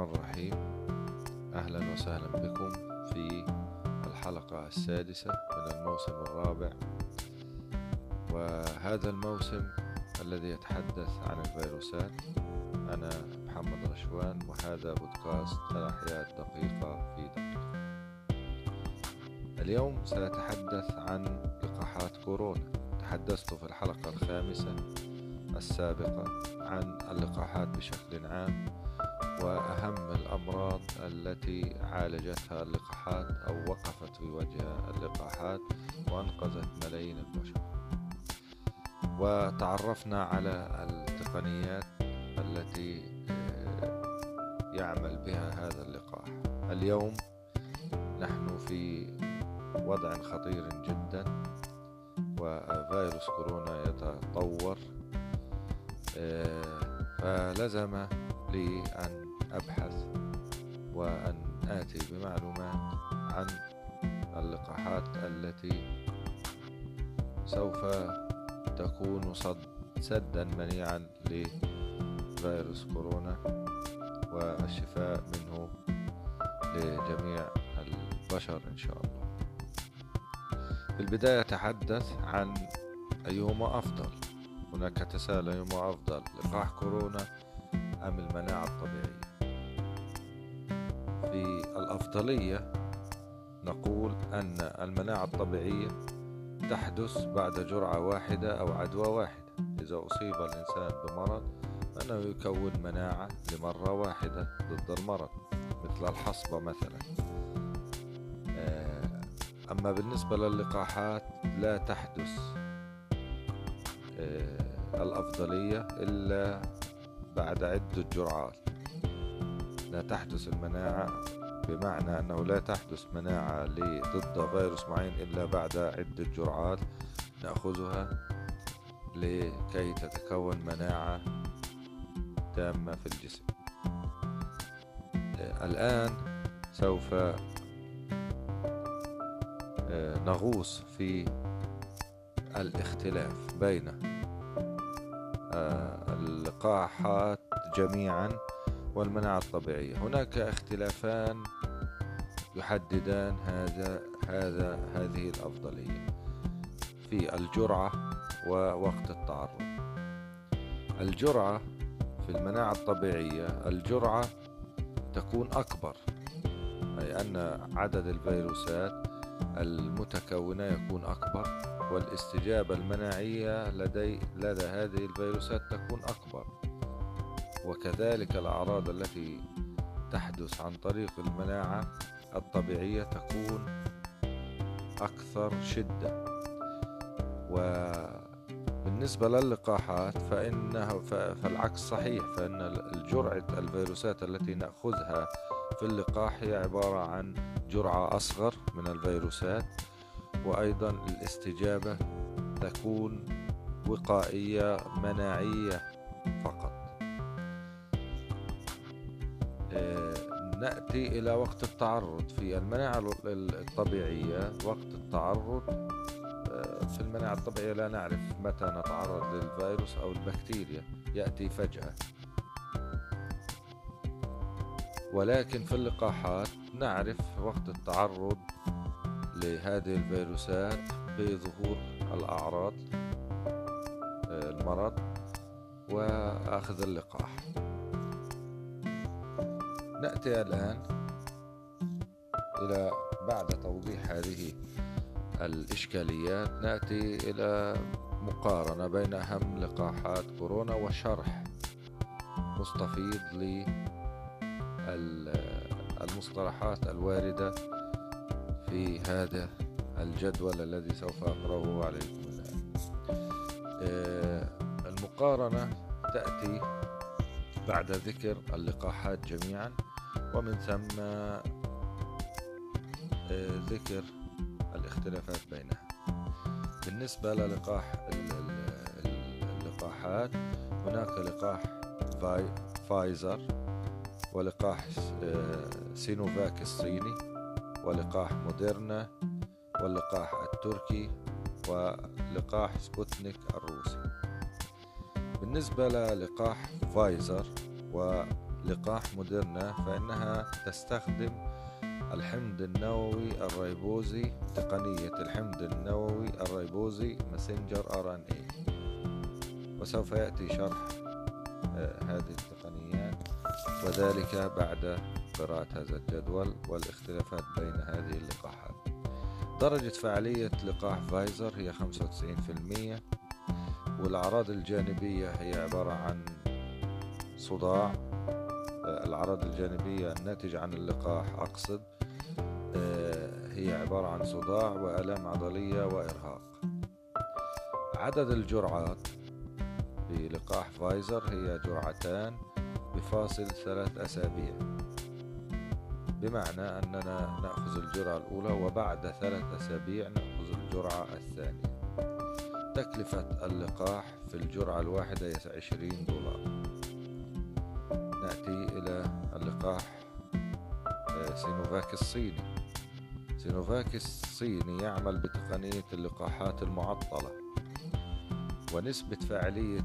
الرحمن الرحيم. أهلا وسهلا بكم في الحلقة السادسة من الموسم الرابع. وهذا الموسم الذي يتحدث عن الفيروسات. أنا محمد رشوان وهذا بودكاست الأحياء الدقيقة في دقيقة. اليوم سأتحدث عن لقاحات كورونا. تحدثت في الحلقة الخامسة السابقة عن اللقاحات بشكل عام. وأهم الأمراض التي عالجتها اللقاحات أو وقفت في وجه اللقاحات وأنقذت ملايين البشر. وتعرفنا على التقنيات التي آه، يعمل بها هذا اللقاح. اليوم نحن في وضع خطير جدا وفيروس كورونا يتطور آه، فلزم لي أن أبحث وأن آتي بمعلومات عن اللقاحات التي سوف تكون صد سدا منيعا لفيروس كورونا والشفاء منه لجميع البشر إن شاء الله. في البداية أتحدث عن أيهما أفضل. هناك تساؤل أيهما أفضل لقاح كورونا أم المناعة الطبيعية؟ في الأفضلية نقول أن المناعة الطبيعية تحدث بعد جرعة واحدة أو عدوى واحدة. إذا أصيب الإنسان بمرض فإنه يكون مناعة لمرة واحدة ضد المرض مثل الحصبة مثلا. آه، أما بالنسبة للقاحات لا تحدث آه، الأفضلية إلا بعد عدة جرعات. لا تحدث المناعة بمعنى أنه لا تحدث مناعة ضد فيروس معين إلا بعد عدة جرعات نأخذها لكي تتكون مناعة تامة في الجسم. الآن سوف آه، نغوص في الاختلاف بين آه، اللقاحات جميعا والمناعة الطبيعية. هناك اختلافان يحددان هذا هذا هذه الأفضلية في الجرعة ووقت التعرض. الجرعة في المناعة الطبيعية الجرعة تكون أكبر أي أن عدد الفيروسات المتكونة يكون أكبر والاستجابة المناعية لدي لدى هذه الفيروسات تكون أكبر. وكذلك الأعراض التي تحدث عن طريق المناعة الطبيعية تكون أكثر شدة. وبالنسبة للقاحات فإنها فالعكس صحيح فإن الجرعة الفيروسات التي نأخذها في اللقاح هي عبارة عن جرعة أصغر من الفيروسات. وأيضا الاستجابة تكون وقائية مناعية فقط. نأتي إلى وقت التعرض في المناعة الطبيعية. وقت التعرض آه، في المناعة الطبيعية لا نعرف متى نتعرض للفيروس أو البكتيريا. يأتي فجأة. ولكن في اللقاحات نعرف وقت التعرض لهذه الفيروسات بظهور الأعراض آه، المرض وأخذ اللقاح. نأتي الآن إلى بعد توضيح هذه الإشكاليات نأتي إلى مقارنة بين أهم لقاحات كورونا وشرح مستفيض للمصطلحات الواردة في هذا الجدول الذي سوف أقرأه عليكم الآن. آه، المقارنة تأتي بعد ذكر اللقاحات جميعا. ومن ثم آه، ذكر الاختلافات بينها. بالنسبة للقاح اللقاحات هناك لقاح فايزر ولقاح آه، سينوفاك الصيني ولقاح موديرنا واللقاح التركي ولقاح سبوتنيك الروسي. بالنسبة للقاح فايزر لقاح موديرنا فإنها تستخدم الحمض النووي الريبوزي تقنية الحمض النووي الريبوزي messenger RNA وسوف يأتي شرح آه، هذه التقنيات وذلك بعد قراءة هذا الجدول والاختلافات بين هذه اللقاحات. درجة فعالية لقاح فايزر هي 95% والأعراض الجانبية هي عبارة عن صداع الأعراض الجانبية الناتجة عن اللقاح أقصد آه، هي عبارة عن صداع وآلام عضلية وإرهاق. عدد الجرعات بلقاح فايزر هي جرعتان بفاصل ثلاث أسابيع. بمعنى أننا نأخذ الجرعة الأولى وبعد ثلاث أسابيع نأخذ الجرعة الثانية. تكلفة اللقاح في الجرعة الواحدة عشرين دولار. نأتي إلى اللقاح آه، سينوفاك الصيني. سينوفاك الصيني يعمل بتقنية اللقاحات المعطلة ونسبة فاعلية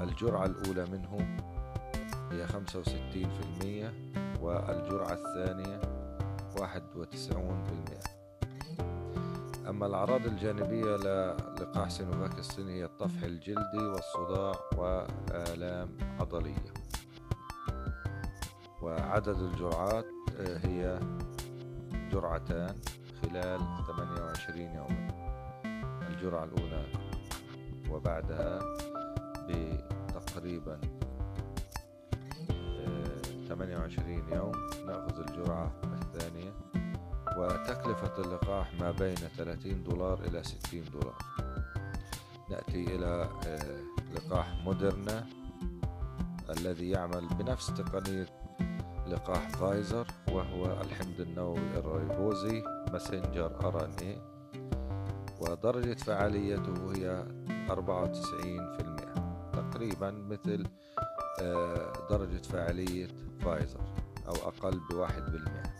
الجرعة الأولى منه هي 65% والجرعة الثانية 91% أما الأعراض الجانبية للقاح سينوفاك الصيني هي الطفح الجلدي والصداع وآلام عضلية. وعدد الجرعات آه، هي جرعتان خلال 28 يوما. الجرعة الأولى وبعدها بتقريبا 28 آه، يوم نأخذ الجرعة الثانية. وتكلفة اللقاح ما بين 30 دولار إلى 60 دولار. نأتي إلى آه، لقاح مودرنا الذي يعمل بنفس تقنية لقاح فايزر وهو الحمض النووي الريبوزي messenger RNA ودرجة فعاليته هي 94% تقريبا مثل آه، درجة فعالية فايزر أو أقل بواحد بالمئة.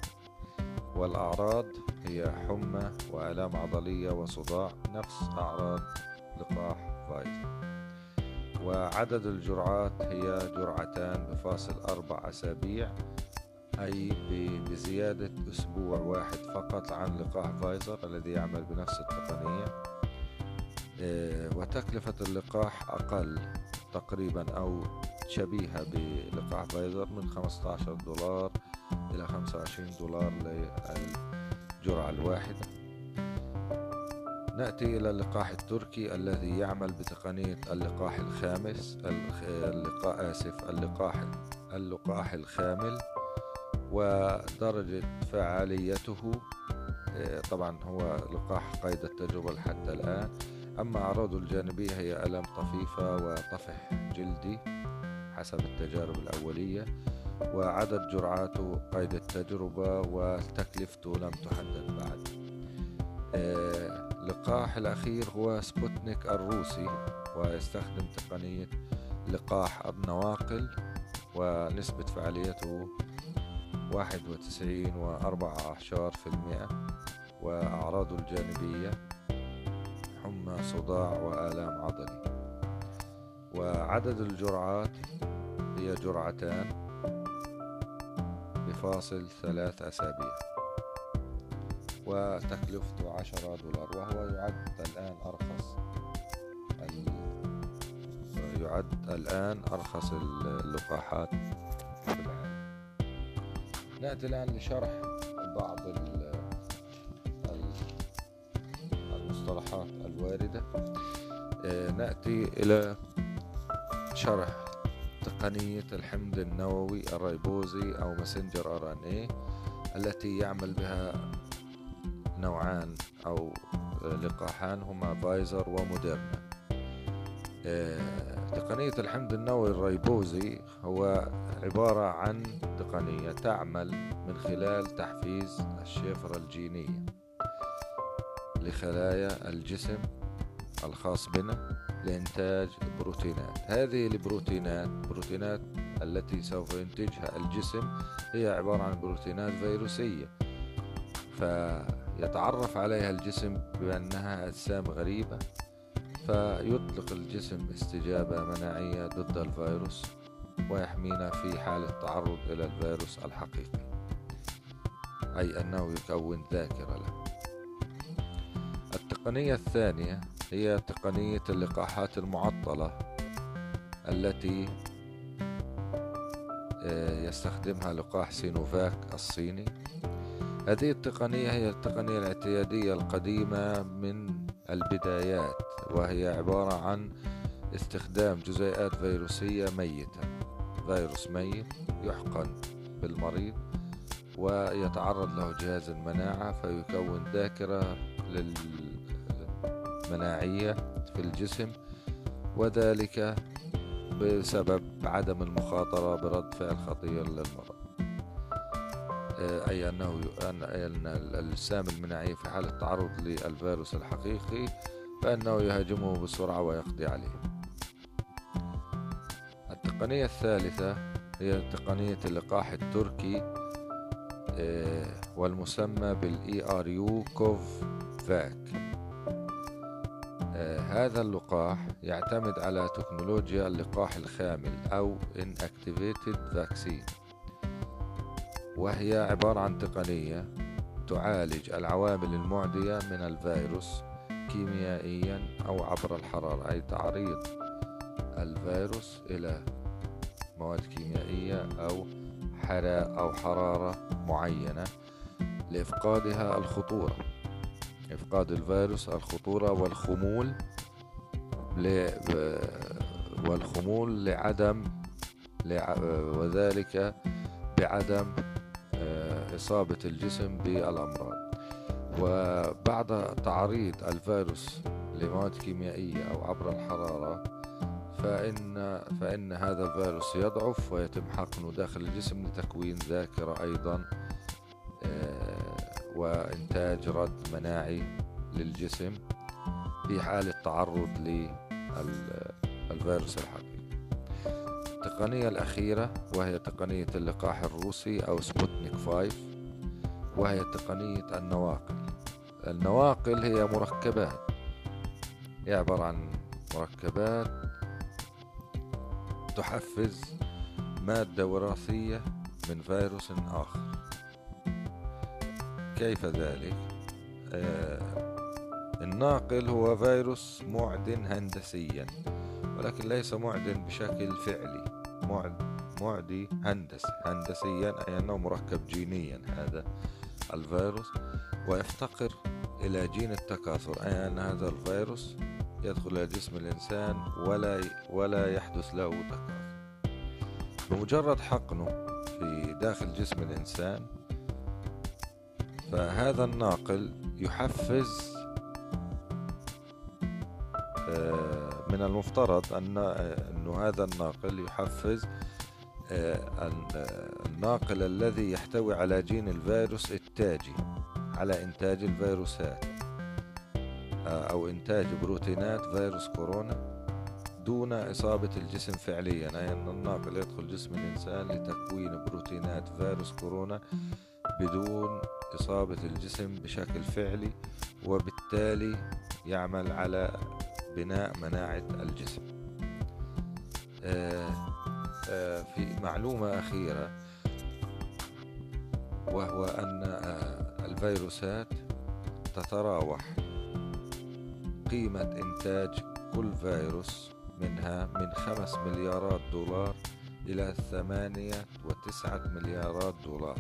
والأعراض هي حمى وآلام عضلية وصداع نفس أعراض لقاح وعدد الجرعات هي جرعتان بفاصل أربع أسابيع أي بزيادة أسبوع واحد فقط عن لقاح فايزر الذي يعمل بنفس التقنية. آه، وتكلفة اللقاح أقل تقريبا أو شبيهة بلقاح فايزر من 15 دولار إلى 25 دولار للجرعة الواحدة. نأتي إلى اللقاح التركي الذي يعمل بتقنية اللقاح الخامس اللقاح آسف اللقاح اللقاح الخامل ودرجة فعاليته آه، طبعا هو لقاح قيد التجربة حتى الآن. أما أعراضه الجانبية هي ألم طفيفة وطفح جلدي حسب التجارب الأولية وعدد جرعاته قيد التجربة وتكلفته لم تحدد بعد. اللقاح الأخير هو سبوتنيك الروسي ويستخدم تقنية لقاح النواقل ونسبة فعاليته واحد وتسعين وأربعة عشر في المئة وأعراضه الجانبية حمى صداع وآلام عضلي. وعدد الجرعات هي جرعتان بفاصل ثلاث أسابيع. وتكلفته عشرة دولار وهو يعد الآن أرخص يعد الآن أرخص اللقاحات. في العالم نأتي الآن لشرح بعض المصطلحات الواردة. آه، نأتي إلى شرح تقنية الحمض النووي الريبوزي أو messenger RNA التي يعمل بها نوعان أو لقاحان هما فايزر وموديرنا. آه، تقنية الحمض النووي الريبوزي هو عبارة عن تقنية تعمل من خلال تحفيز الشفرة الجينية لخلايا الجسم الخاص بنا لإنتاج بروتينات. هذه البروتينات بروتينات التي سوف ينتجها الجسم هي عبارة عن بروتينات فيروسية. فيتعرف عليها الجسم بأنها أجسام غريبة فيطلق الجسم استجابة مناعية ضد الفيروس ويحمينا في حال التعرض إلى الفيروس الحقيقي أي أنه يكون ذاكرة له. التقنية الثانية هي تقنية اللقاحات المعطلة التي آه، يستخدمها لقاح سينوفاك الصيني. هذه التقنية هي التقنية الاعتيادية القديمة من البدايات وهي عبارة عن استخدام جزيئات فيروسية ميتة. فيروس ميت يحقن بالمريض ويتعرض له جهاز المناعة فيكون ذاكرة للمناعية في الجسم وذلك بسبب عدم المخاطرة برد فعل خطير للمرض. أي أنه أن الأجسام المناعية في حال التعرض للفيروس الحقيقي فإنه يهاجمه بسرعة ويقضي عليه. التقنية الثالثة هي تقنية اللقاح التركي آه، والمسمى بال ERUCOV-VAC آه، هذا اللقاح يعتمد على تكنولوجيا اللقاح الخامل أو Inactivated Vaccine. وهي عبارة عن تقنية تعالج العوامل المعدية من الفيروس كيميائيا أو عبر الحرارة أي تعريض الفيروس إلى مواد كيميائية أو حرارة أو حرارة معينة لإفقادها الخطورة. إفقاد الفيروس الخطورة والخمول والخمول لعدم وذلك بعدم إصابة الجسم بالأمراض. وبعد تعريض الفيروس لمواد كيميائية أو عبر الحرارة فإن فإن هذا الفيروس يضعف ويتم حقنه داخل الجسم لتكوين ذاكرة أيضا آه، وإنتاج رد مناعي للجسم في حال التعرض للفيروس الحقيقي. التقنية الأخيرة وهي تقنية اللقاح الروسي أو سبوتنيك 5 وهي تقنية النواقل. النواقل هي مركبات. هي عبارة عن مركبات تحفز مادة وراثية من فيروس آخر. كيف ذلك؟ آه الناقل هو فيروس معدن هندسيا ولكن ليس معدن بشكل فعلي. معد معدي هندسي هندسيا أي أنه مركب جينيا هذا. الفيروس ويفتقر إلى جين التكاثر أي أن هذا الفيروس يدخل إلى جسم الإنسان ولا ولا يحدث له تكاثر. بمجرد حقنه في داخل جسم الإنسان فهذا الناقل يحفز آه، من المفترض أن أن هذا الناقل يحفز آه، الناقل الذي يحتوي على جين الفيروس التاجي على إنتاج الفيروسات آه، أو إنتاج بروتينات فيروس كورونا دون إصابة الجسم فعليا. أي أن الناقل يدخل جسم الإنسان لتكوين بروتينات فيروس كورونا بدون إصابة الجسم بشكل فعلي وبالتالي يعمل على بناء مناعة الجسم. آه، آه، في معلومة أخيرة وهو أن آه، الفيروسات تتراوح. قيمة إنتاج كل فيروس منها من خمس مليارات دولار إلى ثمانية وتسعة مليارات دولار.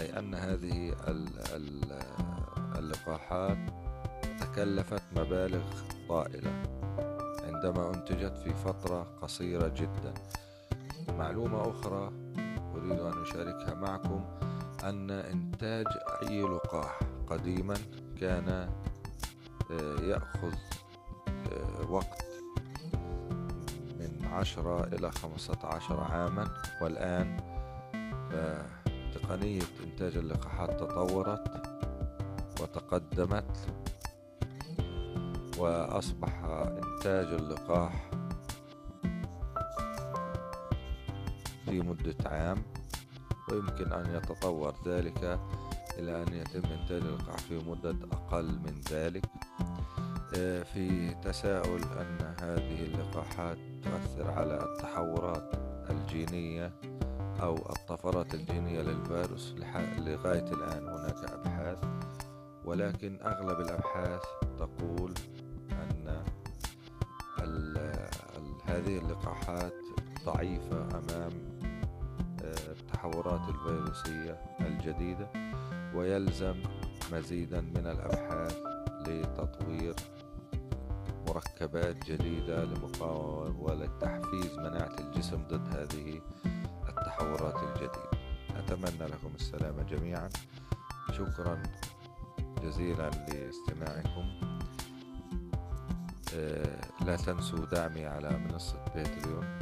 أي أن هذه اللقاحات تكلفت مبالغ طائلة. عندما أنتجت في فترة قصيرة جدا. معلومة أخرى أريد أن أشاركها معكم أن إنتاج أي لقاح قديما كان آه، يأخذ آه، وقت من عشرة إلى خمسة عشر عاما. والآن تقنية إنتاج اللقاحات تطورت وتقدمت وأصبح إنتاج اللقاح في مدة عام ويمكن أن يتطور ذلك إلى أن يتم إنتاج اللقاح في مدة أقل من ذلك. آه، في تساؤل أن هذه اللقاحات تؤثر على التحورات الجينية أو الطفرات الجينية للفيروس لغاية الآن هناك أبحاث ولكن أغلب الأبحاث تقول هذه اللقاحات ضعيفة أمام آه، التحورات الفيروسية الجديدة ويلزم مزيدا من الأبحاث لتطوير مركبات جديدة لمقاومة ولتحفيز مناعة الجسم ضد هذه التحورات الجديدة. أتمنى لكم السلامة جميعا. شكرا جزيلا لاستماعكم. آه، لا تنسوا دعمي على منصة باتريون